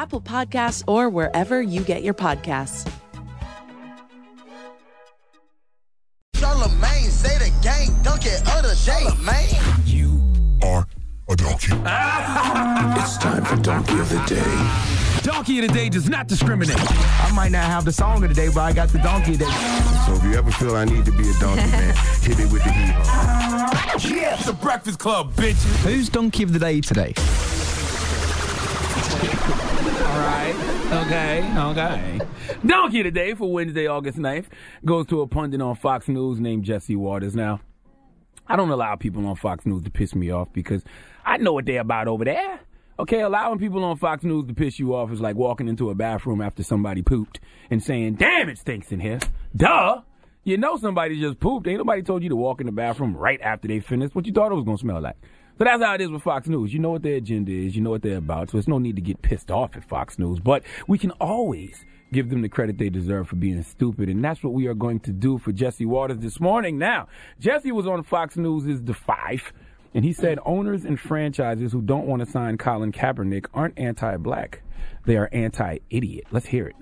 Apple Podcasts, or wherever you get your podcasts. Charlemagne say the gang dunk it other day, You are a donkey. it's time for Donkey of the Day. Donkey of the Day does not discriminate. I might not have the song of the day, but I got the donkey of the day. So if you ever feel I need to be a donkey, man, hit me with the heat. Yeah, it's the Breakfast Club, bitches. Who's donkey of the day today? Okay. Okay. Donkey today for Wednesday, August 9th goes to a pundit on Fox News named Jesse Watters. Now, I don't allow people on Fox News to piss me off because I know what they're about over there. Okay, allowing people on Fox News to piss you off is like walking into a bathroom after somebody pooped and saying, damn, it stinks in here. Duh. You know somebody just pooped. Ain't nobody told you to walk in the bathroom right after they finished. What you thought it was going to smell like. So that's how it is with Fox News. You know what their agenda is, you know what they're about, so there's no need to get pissed off at Fox News. But we can always give them the credit they deserve for being stupid, and that's what we are going to do for Jesse Watters this morning. Now, Jesse was on Fox News' The Five, and he said owners and franchises who don't want to sign Colin Kaepernick aren't anti-black; they are anti-idiot. Let's hear it.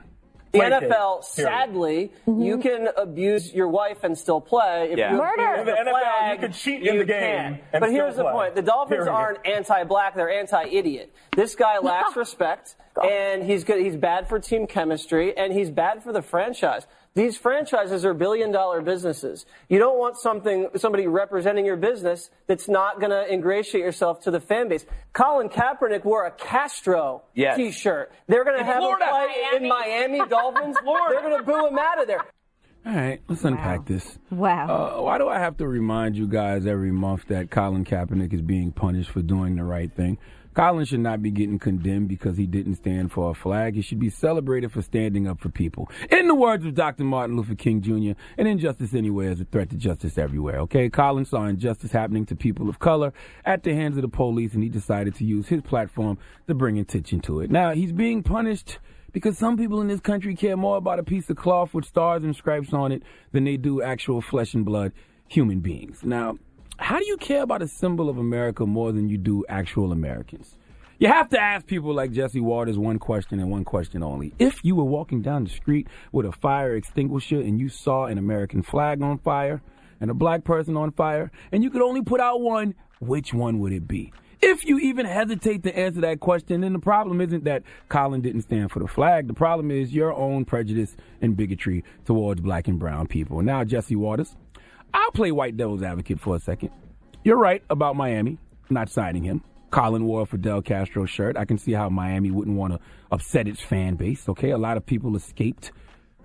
The NFL, sadly, mm-hmm. you can abuse your wife and still play. If yeah. you Murder. In the NFL, flag, you can cheat in the game. But here's the play. point: the Dolphins aren't anti-black; they're anti-idiot. This guy lacks respect, and he's good. He's bad for team chemistry, and he's bad for the franchise. These franchises are billion dollar businesses. You don't want something, somebody representing your business that's not going to ingratiate yourself to the fan base. Colin Kaepernick wore a Castro yes. t-shirt. They're going to have Florida. him play Miami. in Miami Dolphins. They're going to boo him out of there. All right, let's wow. unpack this. Wow. Uh, why do I have to remind you guys every month that Colin Kaepernick is being punished for doing the right thing? Colin should not be getting condemned because he didn't stand for a flag. He should be celebrated for standing up for people. In the words of Dr. Martin Luther King Jr., an injustice anywhere is a threat to justice everywhere. Okay, Colin saw injustice happening to people of color at the hands of the police, and he decided to use his platform to bring attention to it. Now, he's being punished because some people in this country care more about a piece of cloth with stars and stripes on it than they do actual flesh and blood human beings. Now, how do you care about a symbol of America more than you do actual Americans? You have to ask people like Jesse Watters one question and one question only. If you were walking down the street with a fire extinguisher and you saw an American flag on fire and a black person on fire, and you could only put out one, which one would it be? If you even hesitate to answer that question, then the problem isn't that Colin didn't stand for the flag. The problem is your own prejudice and bigotry towards black and brown people. Now, Jesse Watters, I'll play white devil's advocate for a second. You're right about Miami not signing him. Colin wore a Fidel Castro shirt. I can see how Miami wouldn't want to upset its fan base. Okay, a lot of people escaped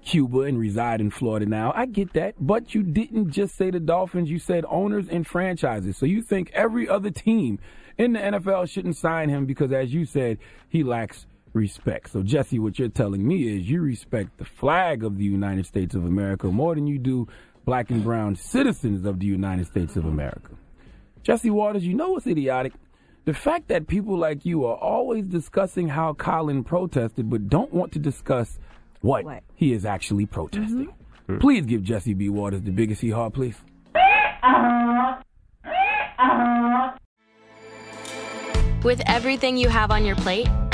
Cuba and reside in Florida now. I get that, but you didn't just say the Dolphins. You said owners and franchises. So you think every other team in the NFL shouldn't sign him because, as you said, he lacks respect. So Jesse, what you're telling me is you respect the flag of the United States of America more than you do black and brown citizens of the United States of America. Jesse Watters, you know what's idiotic? The fact that people like you are always discussing how Colin protested, but don't want to discuss what, what? he is actually protesting. Mm-hmm. Please give Jesse B. Watters the biggest hee haw, please. With everything you have on your plate,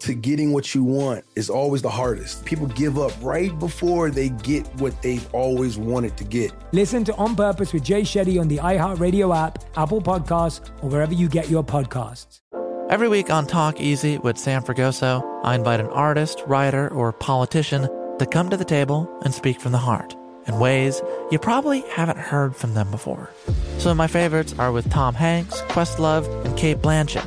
to getting what you want is always the hardest. People give up right before they get what they've always wanted to get. Listen to On Purpose with Jay Shetty on the iHeartRadio app, Apple Podcasts, or wherever you get your podcasts. Every week on Talk Easy with Sam Fragoso, I invite an artist, writer, or politician to come to the table and speak from the heart in ways you probably haven't heard from them before. Some of my favorites are with Tom Hanks, Questlove, and Cate Blanchett.